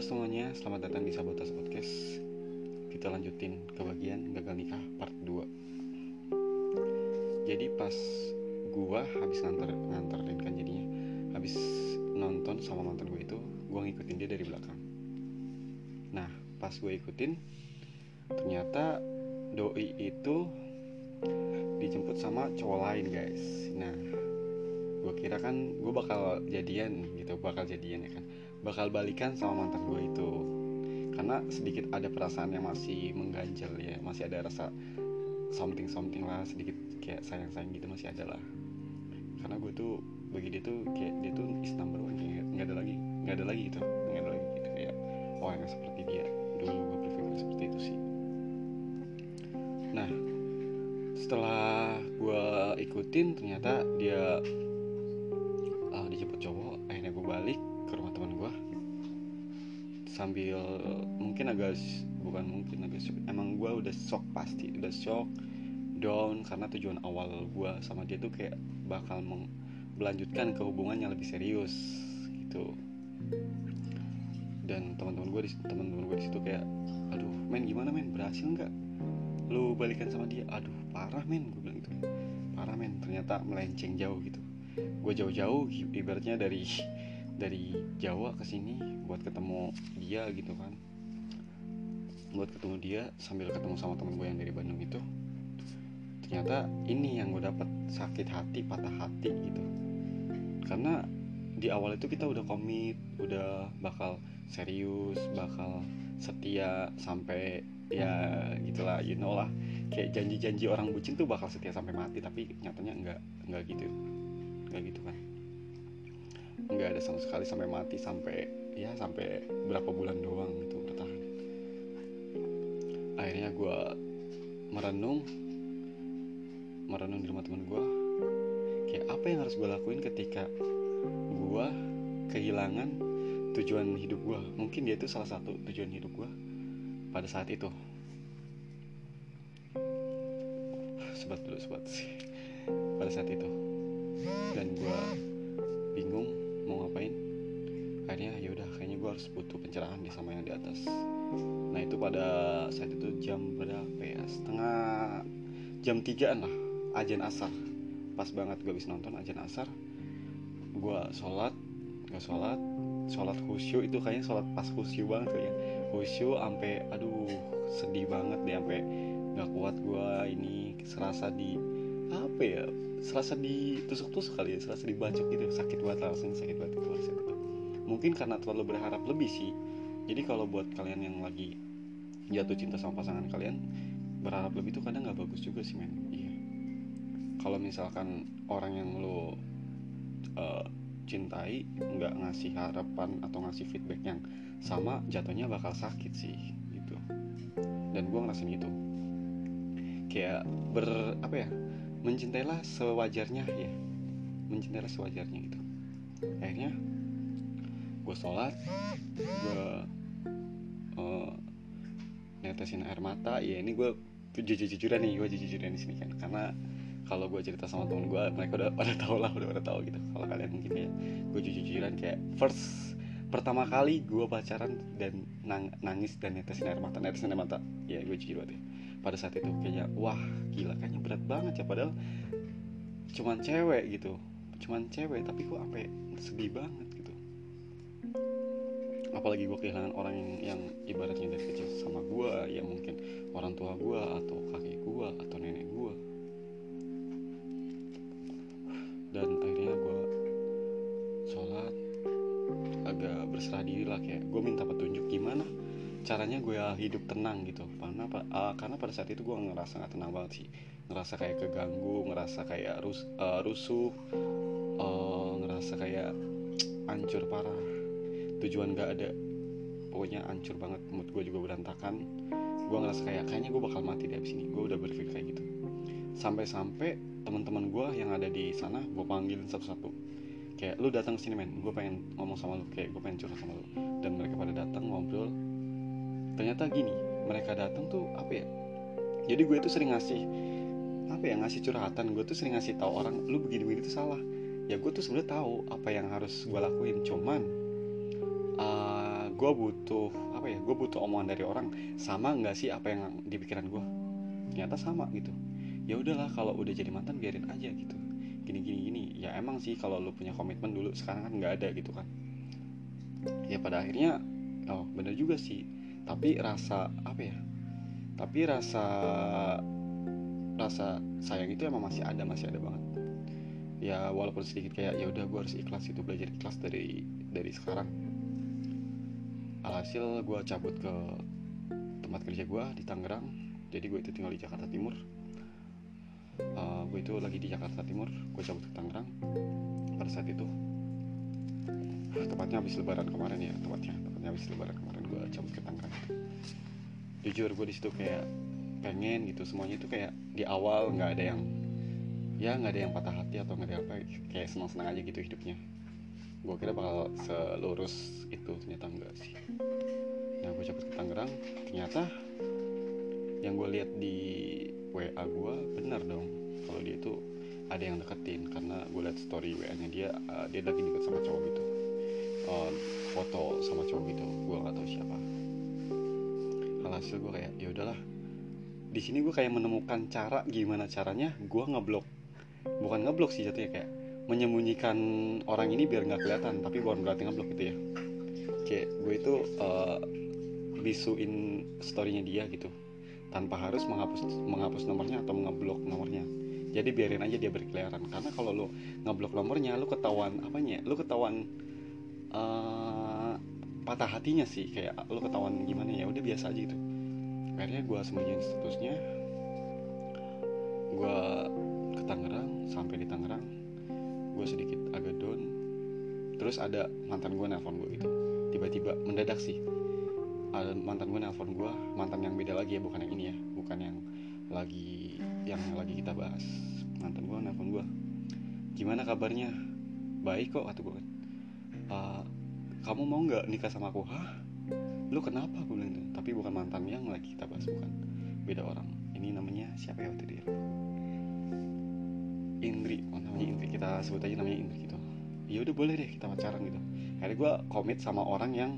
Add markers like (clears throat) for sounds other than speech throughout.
Halo semuanya, selamat datang di Sabotas Podcast. Kita lanjutin ke bagian gagal nikah part 2 Jadi pas gua habis nganter, nganterin kan jadinya Habis nonton sama mantan gue itu Gua ngikutin dia dari belakang. Nah pas gue ikutin Ternyata doi itu dijemput sama cowok lain guys. Nah gue kira kan gue bakal jadian gitu bakal jadian ya kan bakal balikan sama mantan gue itu. Karena sedikit ada perasaan yang masih mengganjal ya masih ada rasa something something lah sedikit kayak sayang sayang gitu masih ada lah. Karena gue tuh bagi dia tuh kayak dia tuh is number one nggak ada lagi nggak ada lagi gitu nggak ada lagi gitu kayak orang yang seperti dia. Dulu gue berpikir seperti itu sih. Nah setelah gue ikutin ternyata dia sambil mungkin agak bukan mungkin agak shock emang gue udah shock pasti udah shock down karena tujuan awal gue sama dia tuh kayak bakal melanjutkan ke hubungan yang lebih serius gitu. Dan teman-teman gue di teman-teman gue di situ kayak aduh men gimana men? Berhasil nggak lu balikan sama dia? Aduh parah men gue bilang gitu. Parah men ternyata melenceng jauh gitu. Gue jauh-jauh ibaratnya dari dari Jawa ke sini buat ketemu dia gitu kan. Buat ketemu dia sambil ketemu sama temen gue yang dari Bandung itu. Ternyata ini yang gue dapat sakit hati patah hati gitu. Karena di awal itu kita udah komit udah bakal serius bakal setia sampai ya gitulah you know lah. Kayak janji-janji orang bucin tuh bakal setia sampai mati tapi nyatanya enggak enggak gitu. Enggak gitu kan nggak ada sama sekali sampai mati sampai ya sampai berapa bulan doang itu bertahan. Akhirnya gue merenung merenung di rumah teman gue kayak apa yang harus gue lakuin ketika gue kehilangan tujuan hidup gue mungkin dia itu salah satu tujuan hidup gue pada saat itu. Sebat dulu sebat pada saat itu. Dan gue bingung mau ngapain? Akhirnya ya udah kayaknya gue harus butuh pencerahan di sama yang di atas. Nah itu pada saat itu jam berapa ya? Setengah jam tigaan lah ajan asar. Pas banget gue habis nonton ajan asar gue sholat nggak sholat sholat khusyuk itu kayaknya sholat pas khusyuk banget kayaknya. Khusyuk sampai aduh sedih banget deh sampai nggak kuat gue ini serasa di apa ya serasa ditusuk-tusuk kali ya serasa dibacok gitu. Sakit banget rasanya sakit banget itu itu mungkin karena terlalu berharap lebih sih. Jadi kalau buat kalian yang lagi jatuh cinta sama pasangan kalian berharap lebih itu kadang nggak bagus juga sih men. Iya. Kalau misalkan orang yang lo uh, cintai nggak ngasih harapan atau ngasih feedback yang sama jatuhnya bakal sakit sih gitu. Dan gue ngerasain itu kayak ber apa ya mencintailah sewajarnya ya. Mencintailah sewajarnya gitu. Akhirnya gue sholat gue uh, netesin air mata. Ya ini gue jujur-jujuran nih gue jujur-jujuran di sini kan. Karena kalau gue cerita sama temen gue mereka udah pada tahu lah udah pada tahu gitu. Kalau kalian mungkin ya gue jujur-jujuran kayak first pertama kali gue pacaran dan nang, nangis dan netesin air mata netesin air mata. Ya gue jujur banget ya pada saat itu kayaknya wah gila kayaknya berat banget ya padahal cuman cewek gitu. Cuman cewek tapi kok sampai sedih banget gitu. Apalagi gue kehilangan orang yang, yang ibaratnya dari kecil sama gue ya mungkin orang tua gue atau kakek gue atau nenek gue caranya gue hidup tenang gitu. Karena uh, karena pada saat itu gue ngerasa nggak tenang banget sih. Ngerasa kayak keganggu ngerasa kayak rus, uh, rusuh uh, ngerasa kayak hancur parah. Tujuan gak ada. Pokoknya hancur banget mood gue juga berantakan. Gue ngerasa kayak kayaknya gue bakal mati di abis ini. Gue udah berpikir kayak gitu. Sampai-sampai teman-teman gue yang ada di sana gue panggilin satu-satu. Kayak lu datang sini men. Gue pengen ngomong sama lu. Kayak gue pengen curhat sama lu. Dan mereka pada datang ngobrol ternyata gini mereka datang tuh apa ya? Jadi gue tuh sering ngasih apa ya ngasih curhatan gue tuh sering ngasih tahu orang lu begini begini tuh salah. Ya gue tuh sebenarnya tahu apa yang harus gue lakuin cuman uh, gue butuh apa ya gue butuh omongan dari orang sama nggak sih apa yang di pikiran gue? Ternyata sama gitu. Ya udahlah kalau udah jadi mantan biarin aja gitu. Gini gini gini. Ya emang sih kalau lu punya komitmen dulu sekarang kan nggak ada gitu kan. Ya pada akhirnya oh bener juga sih tapi rasa apa ya tapi rasa rasa sayang itu emang masih ada masih ada banget. Ya walaupun sedikit kayak ya udah gue harus ikhlas itu belajar ikhlas dari dari sekarang. Alhasil gue cabut ke tempat kerja gue di Tangerang. Jadi gue itu tinggal di Jakarta Timur. Uh, eh, gue itu lagi di Jakarta Timur gue cabut ke Tangerang pada saat itu tepatnya habis lebaran kemarin ya tepatnya. Tepatnya habis lebaran kemarin gue cabut ke Tangerang jujur gue di situ kayak pengen gitu semuanya itu kayak di awal nggak ada yang ya nggak ada yang patah hati atau nggak ada apa kayak senang senang aja gitu hidupnya. Gue kira bakal selurus itu ternyata enggak sih. Nah gue cepet ke Tangerang ternyata yang gue lihat di WA gue benar dong. Kalau dia itu ada yang deketin karena gue lihat story WA nya dia uh, dia lagi deket sama cowok gitu uh, foto sama cowok gitu. Gue nggak tahu siapa. Alhasil gue kayak ya udahlah. Di sini gue kayak menemukan cara gimana caranya gue ngeblok. Bukan ngeblok sih jatuhnya kayak menyembunyikan orang ini biar nggak kelihatan tapi bukan berarti ngeblok gitu ya. Kayak gue itu uh, bisuin storynya dia gitu. Tanpa harus menghapus menghapus nomornya atau ngeblok nomornya. Jadi biarin aja dia berkeliaran. Karena kalau lo ngeblok nomornya lo ketahuan apanya? Lo ketahuan uh, patah hatinya sih kayak lo ketahuan gimana ya udah biasa aja gitu. Akhirnya gue sembunyiin statusnya. Gue ke Tangerang sampai di Tangerang. Gue sedikit agak down. Terus ada mantan gue nelfon gue gitu tiba-tiba mendadak sih. Ada mantan gue nelfon gue mantan yang beda lagi ya bukan yang ini ya bukan yang lagi yang lagi kita bahas. Mantan gue nelfon gue gimana kabarnya? Baik kok kata gue uh, kamu mau nggak nikah sama aku? Hah? Lu kenapa? Gue bilang itu tapi bukan mantan yang lagi kita bahas bukan beda orang. Ini namanya siapa ya waktu dia Indri. Oh, namanya Indri. Kita sebut aja namanya Indri gitu. Ya udah boleh deh kita pacaran gitu. Akhirnya gue komit sama orang yang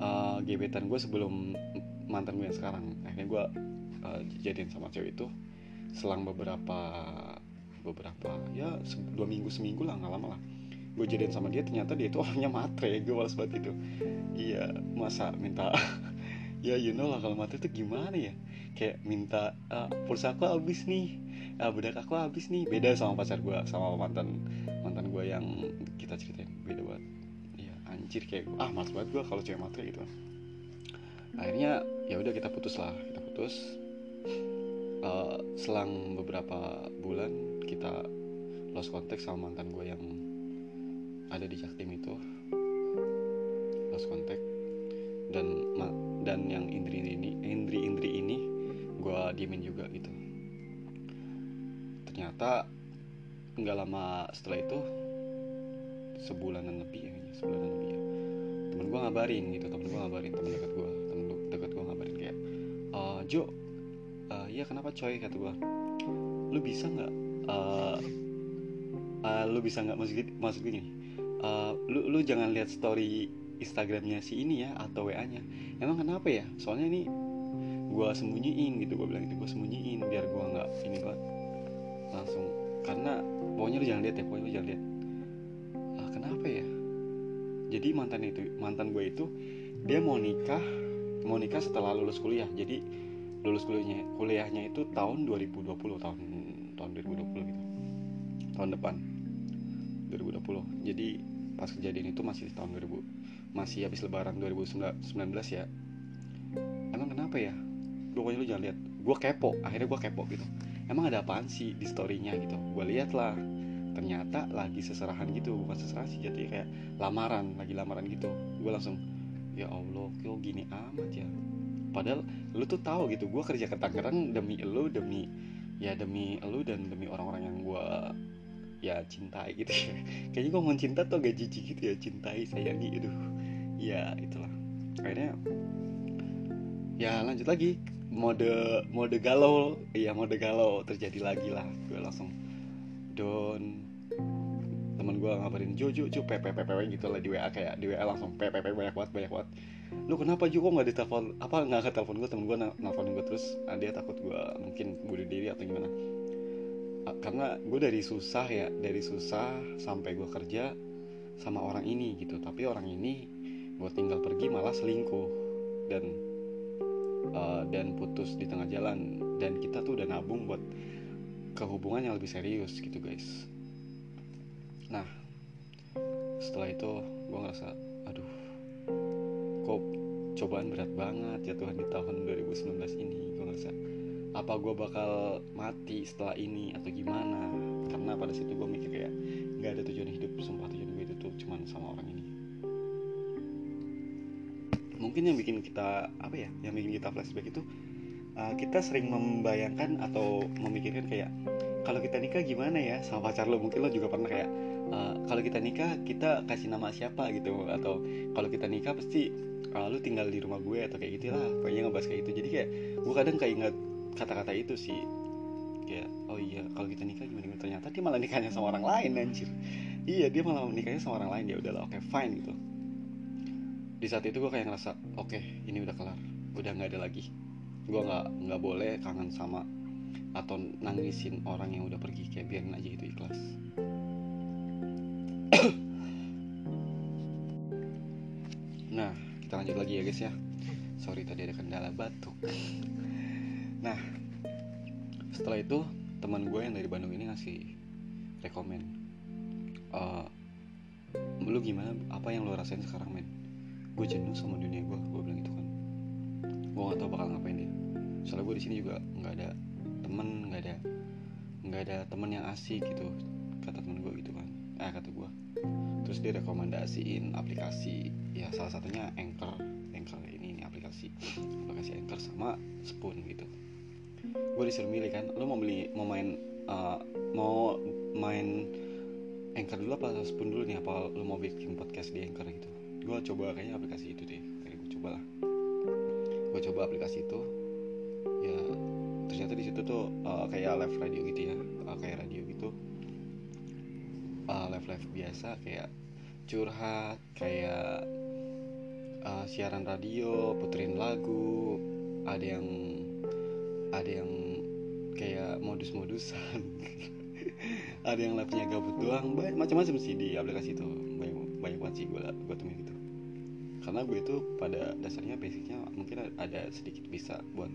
uh, gebetan gue sebelum mantan gue yang sekarang. Akhirnya gue uh, jadian sama cewek itu selang beberapa beberapa ya dua minggu seminggu lah nggak lama lah gue jadian sama dia ternyata dia itu orangnya matre. Gue malas banget itu. Iya masa minta (laughs) ya you know lah kalau matre itu gimana ya? Kayak minta uh, pulsa aku habis nih. Uh, bedak aku habis nih. Beda sama pacar gue sama mantan mantan gue yang kita ceritain. Beda banget. Iya anjir kayak ah malas banget gue kalau cewek matre gitu. Akhirnya ya udah kita putus lah. Kita putus. Uh, selang beberapa bulan kita lost contact sama mantan gue yang ada di Jaktim itu lost contact. Dan dan yang Indri ini Indri Indri ini gue diemin juga gitu. Ternyata nggak lama setelah itu sebulanan lebih ya sebulanan lebih ya. Temen gue ngabarin gitu temen gue ngabarin temen dekat gue temen dekat gue ngabarin kayak uh, Jo uh, ya kenapa coy? kata gue lu bisa nggak uh, uh, lu bisa nggak? Masuk masuk gini uh, lu lu jangan lihat story Instagramnya si ini ya atau WA nya emang kenapa ya? Soalnya ini gue sembunyiin gitu gue bilang itu gue sembunyiin biar gue nggak ini gue langsung karena pokoknya lu jangan lihat ya pokoknya lu jangan lihat. Ah, kenapa ya? Jadi mantan itu mantan gue itu dia mau nikah mau nikah setelah lulus kuliah. Jadi lulus kuliahnya kuliahnya itu tahun 2020 tahun tahun 2020 gitu. Tahun depan 2020 jadi pas kejadian itu masih di tahun 2000 masih habis lebaran 2019 ya. Emang kenapa ya? Pokoknya lu jangan lihat. Gue kepo akhirnya gue kepo gitu. Emang ada apaan sih di storynya gitu? Gue lihat lah. Ternyata lagi seserahan gitu. Bukan seserahan sih jadi kayak lamaran lagi lamaran gitu. Gue langsung ya allah kok gini amat ya? Padahal lu tuh tahu gitu gue kerja ke Tangerang demi lu demi ya demi lu dan demi orang-orang yang gue ya cintai gitu ya. (laughs) Kayaknya gue ngomong cinta tuh gak jijik gitu ya cintai sayangi aduh. Ya itulah. Akhirnya ya lanjut lagi. Mode mode galau. Iya mode galau terjadi lagi lah. Gue langsung down. Temen gue ngabarin Jo Jo Jo pepe pepe gitu lah di WA kayak di WA langsung pepe pepe banyak banget banyak banget. Lu kenapa Jo? Kok nggak ditelepon? Apa nggak ke telepon gue temen gue nelfonin gue terus. Ah, dia takut gue mungkin bunuh diri atau gimana karena gue dari susah ya dari susah sampai gue kerja sama orang ini gitu. Tapi orang ini gue tinggal pergi malah selingkuh dan uh, dan putus di tengah jalan. Dan kita tuh udah nabung buat kehubungan yang lebih serius gitu guys. Nah setelah itu gue ngerasa aduh kok cobaan berat banget ya Tuhan di tahun 2019 ini apa gue bakal mati setelah ini atau gimana? Karena pada situ gue mikir kayak nggak ada tujuan hidup sumpah tujuan gue itu tuh cuman sama orang ini. Mungkin yang bikin kita apa ya yang bikin kita flashback itu uh, kita sering membayangkan atau memikirkan kayak kalau kita nikah gimana ya sama pacar lo? Mungkin lo juga pernah kayak uh, kalau kita nikah kita kasih nama siapa gitu. Atau kalau kita nikah pasti uh, lu tinggal di rumah gue atau kayak gitu lah pokoknya ngebahas kayak gitu. Jadi kayak gue kadang kayak ingat kata-kata itu sih. Kayak oh iya kalau kita nikah gimana, gimana? Ternyata dia malah nikahnya sama orang lain anjir. Iya dia malah nikahnya sama orang lain. Ya udahlah oke okay, fine gitu. Di saat itu gue kayak ngerasa oke okay, ini udah kelar. Udah nggak ada lagi. Gue nggak nggak boleh kangen sama atau nangisin orang yang udah pergi. Kayak biarin aja itu ikhlas. Nah kita lanjut lagi ya guys ya. Sorry tadi ada kendala batuk nah setelah itu teman gue yang dari Bandung ini ngasih rekomen. Uh, lu gimana? Apa yang lo rasain sekarang men? Gue jenuh sama dunia gue gue bilang gitu kan. Gue gak tau bakal ngapain dia. Soalnya gue di sini juga nggak ada temen nggak ada nggak ada temen yang asik gitu kata temen gue gitu kan. Eh kata gue. Terus dia rekomendasiin aplikasi ya salah satunya Anchor. Anchor ini ini aplikasi. Aplikasi Anchor sama Spoon gitu gue disuruh milih kan lo mau beli mau main uh, mau main Anchor dulu apa Spoon dulu nih? Apa lo mau bikin podcast di Anchor gitu? Gue coba kayaknya aplikasi itu deh kayak gue coba lah. Gue coba aplikasi itu ya ternyata di situ tuh uh, kayak live radio gitu ya uh, kayak radio gitu. Uh, live live biasa kayak curhat kayak uh, siaran radio puterin lagu ada yang ada yang kayak modus-modusan. (laughs) Ada yang live nya gabut doang. Macam-macam sih di aplikasi itu. Banyak banyak banget sih gue gue temuin gitu. Karena gue itu pada dasarnya basicnya mungkin ada sedikit bisa buat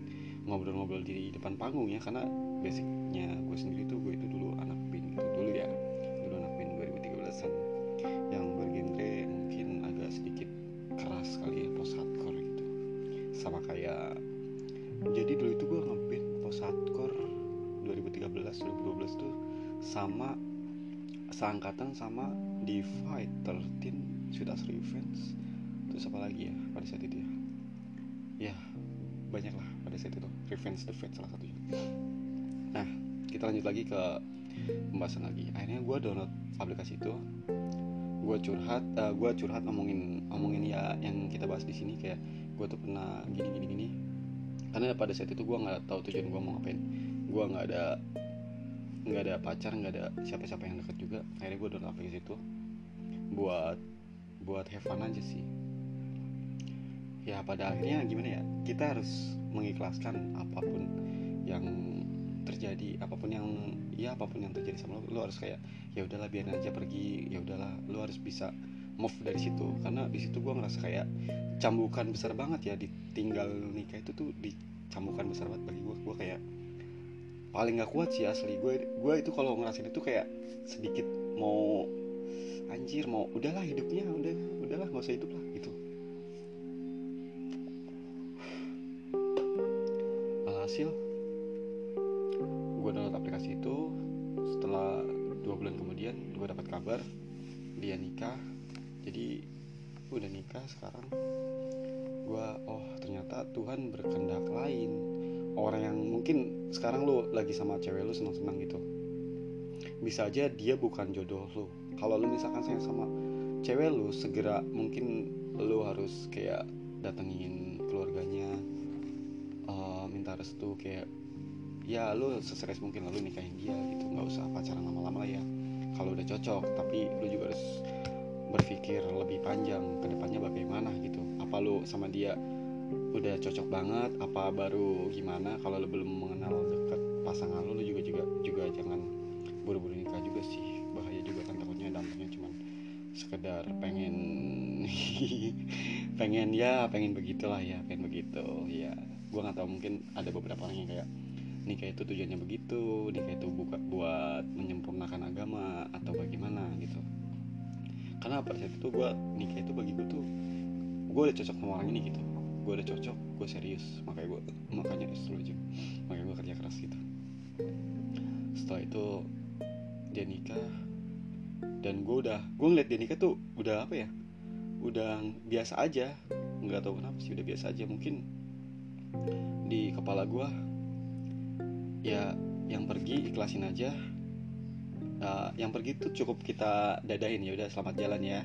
ngobrol-ngobrol di depan panggung ya. Karena basicnya gue sendiri tuh gue itu sama seangkatan sama Divide 13 Sweet As Revenge. Terus apa lagi ya pada saat itu ya? Ya banyak lah pada saat itu. Revenge the Fate salah satunya. Nah kita lanjut lagi ke pembahasan lagi. Akhirnya gue download aplikasi itu. Gue curhat uh, gue curhat ngomongin ngomongin ya yang kita bahas di sini kayak gue tuh pernah gini gini gini. Karena pada saat itu gue nggak tahu tujuan gue mau ngapain. Gue nggak ada nggak ada pacar nggak ada siapa-siapa yang deket juga. Akhirnya gue download aplikasi itu buat buat have fun aja sih. Ya pada akhirnya gimana ya? Kita harus mengikhlaskan apa pun yang terjadi apa pun yang ya apa pun yang terjadi sama lo. Lo harus kayak ya udahlah biar aja pergi. Ya udahlah lo harus bisa move dari situ. Karena di situ gue ngerasa kayak cambukan besar banget ya ditinggal nikah itu tuh dicambukan besar banget bagi gue gue kayak paling gak kuat sih asli. Gue gue itu kalau ngerasain itu kayak sedikit mau anjir mau udahlah hidupnya udah udahlah nggak usah hidup lah gitu. Alhasil gue download aplikasi itu setelah dua bulan kemudian gue dapat kabar dia nikah. Jadi udah nikah sekarang. Gue oh ternyata Tuhan berkehendak lain orang yang mungkin sekarang lu lagi sama cewek lu senang-senang gitu. Bisa aja dia bukan jodoh lu. Kalau lu misalkan sayang sama cewek lu segera mungkin lu harus kayak datengin keluarganya uh, minta restu kayak ya lu seserius mungkin lalu nikahin dia gitu. Nggak usah pacaran lama-lama lah ya. Kalau udah cocok tapi lu juga harus berpikir lebih panjang ke depannya bagaimana gitu. Apa lu sama dia udah cocok banget apa baru gimana? Kalau lu belum mengenal deket pasangan lu lu juga juga juga jangan buru-buru nikah juga sih. Bahaya juga kan takutnya dampaknya cuman sekedar pengen (laughs) pengen ya pengen begitulah ya pengen begitu ya. Gue nggak tahu mungkin ada beberapa orang yang kayak nikah itu tujuannya begitu nikah itu buka buat menyempurnakan agama atau bagaimana gitu. Karena pada saat itu gue nikah itu bagi gue tuh gue udah cocok sama orang ini gitu gue udah cocok gue serius. Makanya gue makanya aja. Makanya gue kerja keras gitu. Setelah itu dia nikah. Dan gue udah gue ngeliat dia nikah tuh udah apa ya? Udah biasa aja. Nggak tahu kenapa sih udah biasa aja. Mungkin di kepala gue ya yang pergi ikhlasin aja. Uh, yang pergi tuh cukup kita dadain. Ya udah selamat jalan ya.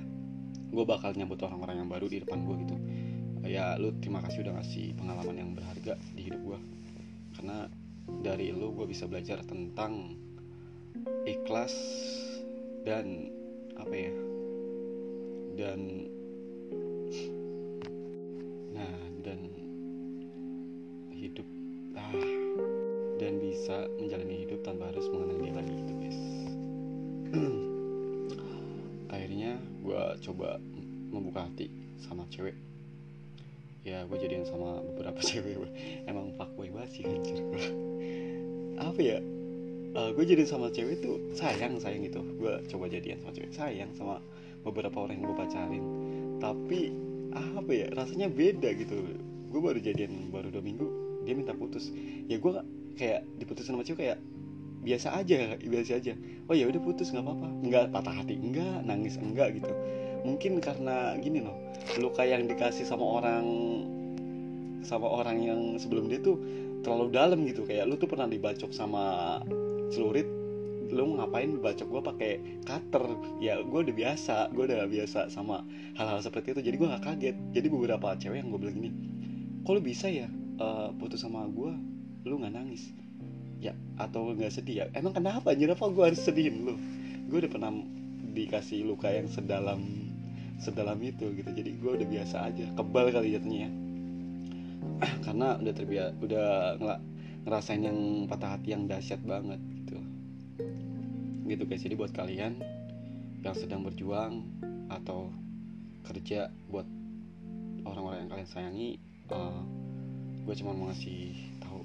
Gue bakal nyambut orang-orang yang baru di depan gue gitu ya lu terima kasih udah ngasih pengalaman yang berharga di hidup gue karena dari lu gue bisa belajar tentang ikhlas dan apa ya? Dan nah dan hidup ah dan bisa menjalani hidup tanpa harus mengenal dia lagi gitu guys. (clears throat) Akhirnya gue coba membuka hati sama cewek ya gue jadian sama beberapa (laughs) cewek emang fuckboy banget sih anjir. (laughs) Apa ya? Uh, gue jadian sama cewek tuh sayang sayang gitu. Gue coba jadian sama cewek sayang sama beberapa orang yang gue pacarin. Tapi apa ya rasanya beda gitu. Gue baru jadian baru dua minggu dia minta putus. Ya gue kayak diputusin sama cewek kayak biasa aja biasa aja. Oh ya udah putus nggak apa-apa. Nggak patah hati enggak nangis enggak gitu mungkin karena gini loh luka yang dikasih sama orang sama orang yang sebelum dia tuh terlalu dalam gitu. Kayak lu tuh pernah dibacok sama celurit lu ngapain bacok gue pakai cutter? Ya gue udah biasa gue udah biasa sama hal-hal seperti itu. Jadi gue gak kaget. Jadi beberapa cewek yang gue bilang gini kok lu bisa ya uh, putus sama gue lu nggak nangis? Ya atau nggak sedih ya? Emang kenapa anjir apa gue harus sedihin lu. Gue udah pernah dikasih luka yang sedalam sedalam itu gitu. Jadi gue udah biasa aja kebal kali jatuhnya. Ya (clears throat) karena udah terbiasa udah ngerasain yang patah hati yang dahsyat banget gitu. Gitu guys jadi buat kalian yang sedang berjuang atau kerja buat orang-orang yang kalian sayangi uh, gue cuma mau ngasih tahu.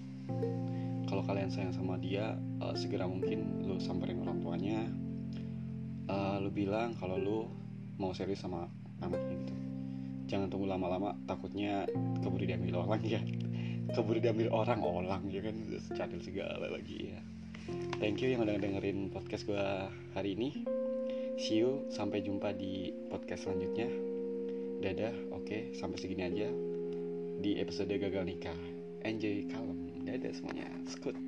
Kalau kalian sayang sama dia uh, segera mungkin lu samperin orang tuanya. Uh, lu bilang kalau lu mau serius sama anaknya gitu. Jangan tunggu lama-lama takutnya keburu diambil orang ya. (laughs) Keburu diambil orang orang ya kan. Cadel segala lagi ya. Thank you yang udah dengerin podcast gue hari ini. See you sampai jumpa di podcast selanjutnya. Dadah oke okay, sampai segini aja. Di episode gagal nikah. Enjoy kalem. Dadah semuanya. Skut